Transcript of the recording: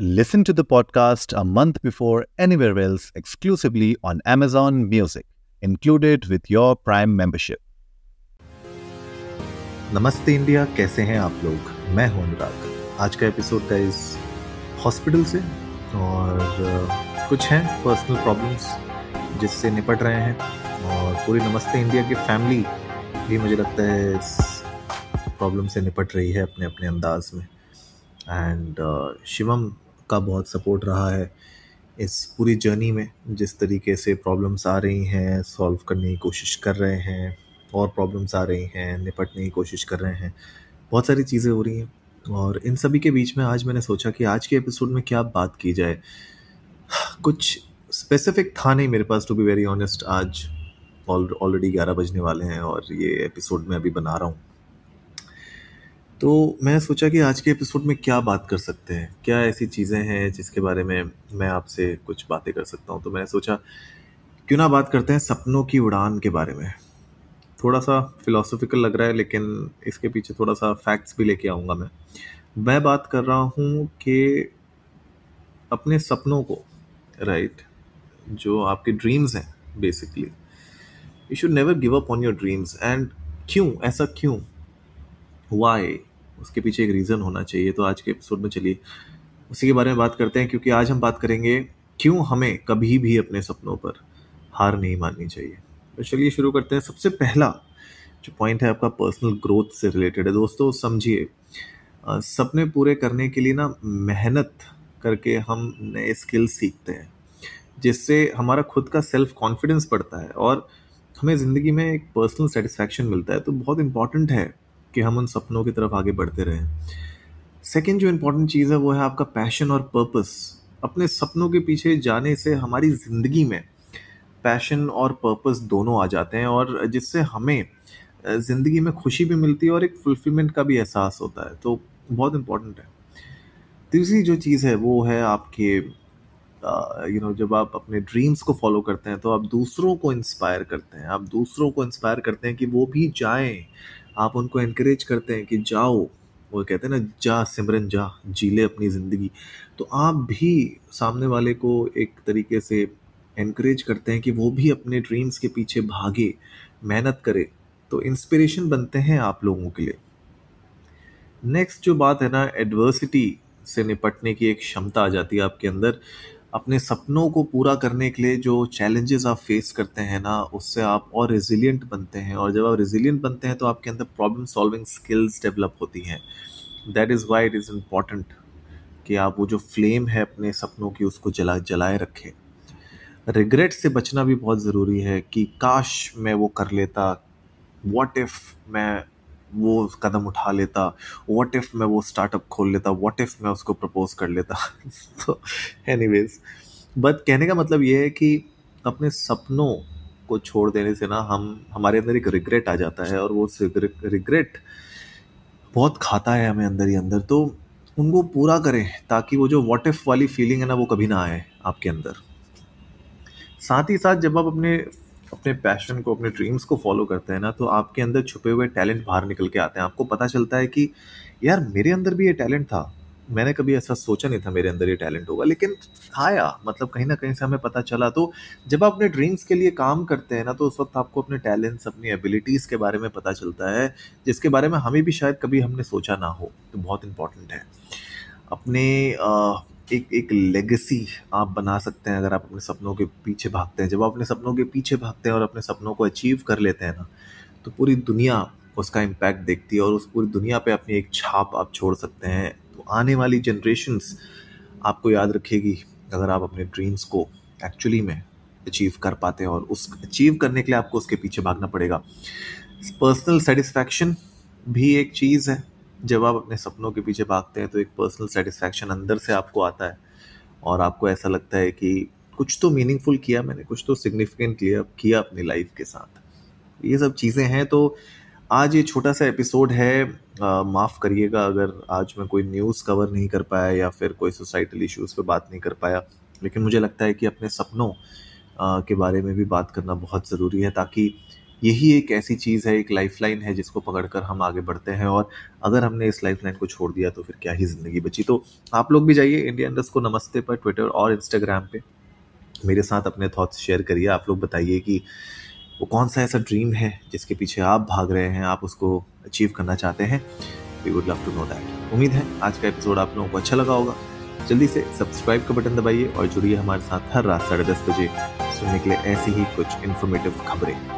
Listen to the podcast a month before anywhere else exclusively on Amazon Music, included with your Prime membership. नमस्ते India कैसे हैं आप लोग? मैं हूँ अनुराग। आज का एपिसोड का इस हॉस्पिटल से और uh, कुछ हैं पर्सनल प्रॉब्लम्स जिससे निपट रहे हैं और पूरी नमस्ते इंडिया की फैमिली भी मुझे लगता है इस प्रॉब्लम से निपट रही है अपने अपने अंदाज में। एंड uh, शिवम का बहुत सपोर्ट रहा है इस पूरी जर्नी में, जिस तरीके से प्रॉब्लम्स आ रही हैं सॉल्व करने की कोशिश कर रहे हैं, और प्रॉब्लम्स आ रही हैं, निपटने की कोशिश कर रहे हैं, बहुत सारी चीज़ें हो रही हैं। और इन सभी के बीच में आज मैंने सोचा कि आज के एपिसोड में क्या बात की जाए। कुछ स्पेसिफिक था नहीं मेरे पास टू बी वेरी ऑनेस्ट आज ऑलरेडी ग्यारह बजने वाले हैं और ये एपिसोड मैं अभी बना रहा हूँ। तो मैं सोचा कि आज के एपिसोड में क्या बात कर सकते हैं? क्या ऐसी चीज़ें हैं जिसके बारे में मैं आपसे कुछ बातें कर सकता हूँ? तो मैंने सोचा, क्यों ना बात करते हैं सपनों की उड़ान के बारे में। थोड़ा सा फिलोसफिकल लग रहा है, लेकिन इसके पीछे थोड़ा सा फैक्ट्स भी लेके आऊँगा मैं। मैं बात कर रहा हूँ कि अपने सपनों को राइट जो आपके ड्रीम्स हैं basically you should never give up on your dreams and क्यों? ऐसा क्यों? वाई उसके पीछे एक रीज़न होना चाहिए। तो आज के एपिसोड में चलिए, उसी के बारे में बात करते हैं, क्योंकि आज हम बात करेंगे क्यों हमें कभी भी अपने सपनों पर हार नहीं माननी चाहिए। तो चलिए शुरू करते हैं। सबसे पहला जो पॉइंट है आपका पर्सनल ग्रोथ से रिलेटेड है। दोस्तों, समझिए सपने पूरे करने के लिए ना मेहनत करके हम नए स्किल सीखते हैं, जिससे हमारा खुद का सेल्फ कॉन्फिडेंस बढ़ता है और हमें ज़िंदगी में एक पर्सनल सेटिस्फैक्शन मिलता है। तो बहुत इंपॉर्टेंट है कि हम उन सपनों की तरफ़ आगे बढ़ते रहें। सेकेंड जो इम्पोर्टेंट चीज़ है, वो है आपका पैशन और पर्पस अपने सपनों के पीछे जाने से हमारी ज़िंदगी में पैशन और पर्पस दोनों आ जाते हैं और जिससे हमें ज़िंदगी में खुशी भी मिलती है और एक फुलफिलमेंट का भी एहसास होता है। तो बहुत इम्पोर्टेंट है। तीसरी जो चीज़ है, वो है आपके यू नो जब आप अपने ड्रीम्स को फॉलो करते हैं तो आप दूसरों को इंस्पायर करते हैं। आप दूसरों को इंस्पायर करते हैं कि वो भी जाएँ। आप उनको इनक्रेज करते हैं कि जाओ, वो कहते हैं ना, जा सिमरन, जा, जी ले अपनी ज़िंदगी। तो आप भी सामने वाले को एक तरीके से इनक्रेज करते हैं कि वो भी अपने ड्रीम्स के पीछे भागे, मेहनत करे। तो इंस्पिरेशन बनते हैं आप लोगों के लिए। नेक्स्ट जो बात है ना एडवर्सिटी से निपटने की एक क्षमता आ जाती है आपके अंदर। अपने सपनों को पूरा करने के लिए जो चैलेंजेस आप फेस करते हैं ना, उससे आप और रेजिलियंट बनते हैं। और जब आप रेजिलियंट बनते हैं तो आपके अंदर प्रॉब्लम सॉल्विंग स्किल्स डेवलप होती हैं। That is why it is important कि आप वो जो फ्लेम है अपने सपनों की, उसको जला, जलाए रखें। रिग्रेट से बचना भी बहुत ज़रूरी है कि काश मैं वो कर लेता। वॉट इफ़ मैं वो कदम उठा लेता व्हाट इफ़ मैं वो स्टार्टअप खोल लेता व्हाट इफ़ मैं उसको प्रपोज कर लेता? तो एनीवेज बट कहने का मतलब ये है कि अपने सपनों को छोड़ देने से ना हम, हमारे अंदर एक रिग्रेट आ जाता है और वो रिग्रेट बहुत खाता है हमें अंदर ही अंदर। तो उनको पूरा करें ताकि वो जो वॉट इफ़ वाली फीलिंग है ना वो कभी ना आए आपके अंदर। साथ ही साथ जब आप अपने अपने पैशन को, अपने ड्रीम्स को फॉलो करते हैं ना तो आपके अंदर छुपे हुए टैलेंट बाहर निकल के आते हैं। आपको पता चलता है कि यार, मेरे अंदर भी ये टैलेंट था। मैंने कभी ऐसा सोचा नहीं था मेरे अंदर ये टैलेंट होगा, लेकिन आया। मतलब कहीं ना कहीं से हमें पता चला। तो जब आप अपने ड्रीम्स के लिए काम करते हैं ना तो उस वक्त आपको अपने टैलेंट्स अपनी एबिलिटीज़ के बारे में पता चलता है, जिसके बारे में हमें भी शायद कभी हमने सोचा ना हो। तो बहुत इंपॉर्टेंट है। अपने एक एक लेगेसी आप बना सकते हैं अगर आप अपने सपनों के पीछे भागते हैं। जब आप अपने सपनों के पीछे भागते हैं और अपने सपनों को अचीव कर लेते हैं ना तो पूरी दुनिया उसका इम्पैक्ट देखती है और उस पूरी दुनिया पे अपनी एक छाप आप छोड़ सकते हैं। तो आने वाली जनरेशन्स आपको याद रखेगी अगर आप अपने ड्रीम्स को एक्चुअली में अचीव कर पाते हैं और उस अचीव करने के लिए आपको उसके पीछे भागना पड़ेगा। पर्सनल सेटिस्फैक्शन भी एक चीज़ है। जब आप अपने सपनों के पीछे भागते हैं तो एक पर्सनल सेटिस्फैक्शन अंदर से आपको आता है। और आपको ऐसा लगता है कि कुछ तो मीनिंगफुल किया मैंने कुछ तो सिग्निफिकेंट किया अपनी लाइफ के साथ। ये सब चीज़ें हैं तो आज ये छोटा सा एपिसोड है। माफ़ करिएगा अगर आज मैं कोई न्यूज़ कवर नहीं कर पाया या फिर कोई सोसाइटल इश्यूज़ पे बात नहीं कर पाया। लेकिन मुझे लगता है कि अपने सपनों आ, के बारे में भी बात करना बहुत ज़रूरी है ताकि यही एक ऐसी चीज़ है, एक लाइफ लाइन है जिसको पकड़कर हम आगे बढ़ते हैं और अगर हमने इस लाइफ लाइन को छोड़ दिया तो फिर क्या ही ज़िंदगी बची। तो आप लोग भी जाइए इंडिया इंडस्ट को नमस्ते पर ट्विटर और इंस्टाग्राम पे। मेरे साथ अपने थॉट्स शेयर करिए। आप लोग बताइए कि वो कौन सा ऐसा ड्रीम है जिसके पीछे आप भाग रहे हैं, आप उसको अचीव करना चाहते हैं। We would love to know that उम्मीद है आज का एपिसोड आप लोगों को अच्छा लगा होगा। जल्दी से सब्सक्राइब का बटन दबाइए और जुड़िए हमारे साथ हर रात साढ़े दस बजे सुनने के लिए ऐसी ही कुछ इन्फॉर्मेटिव खबरें।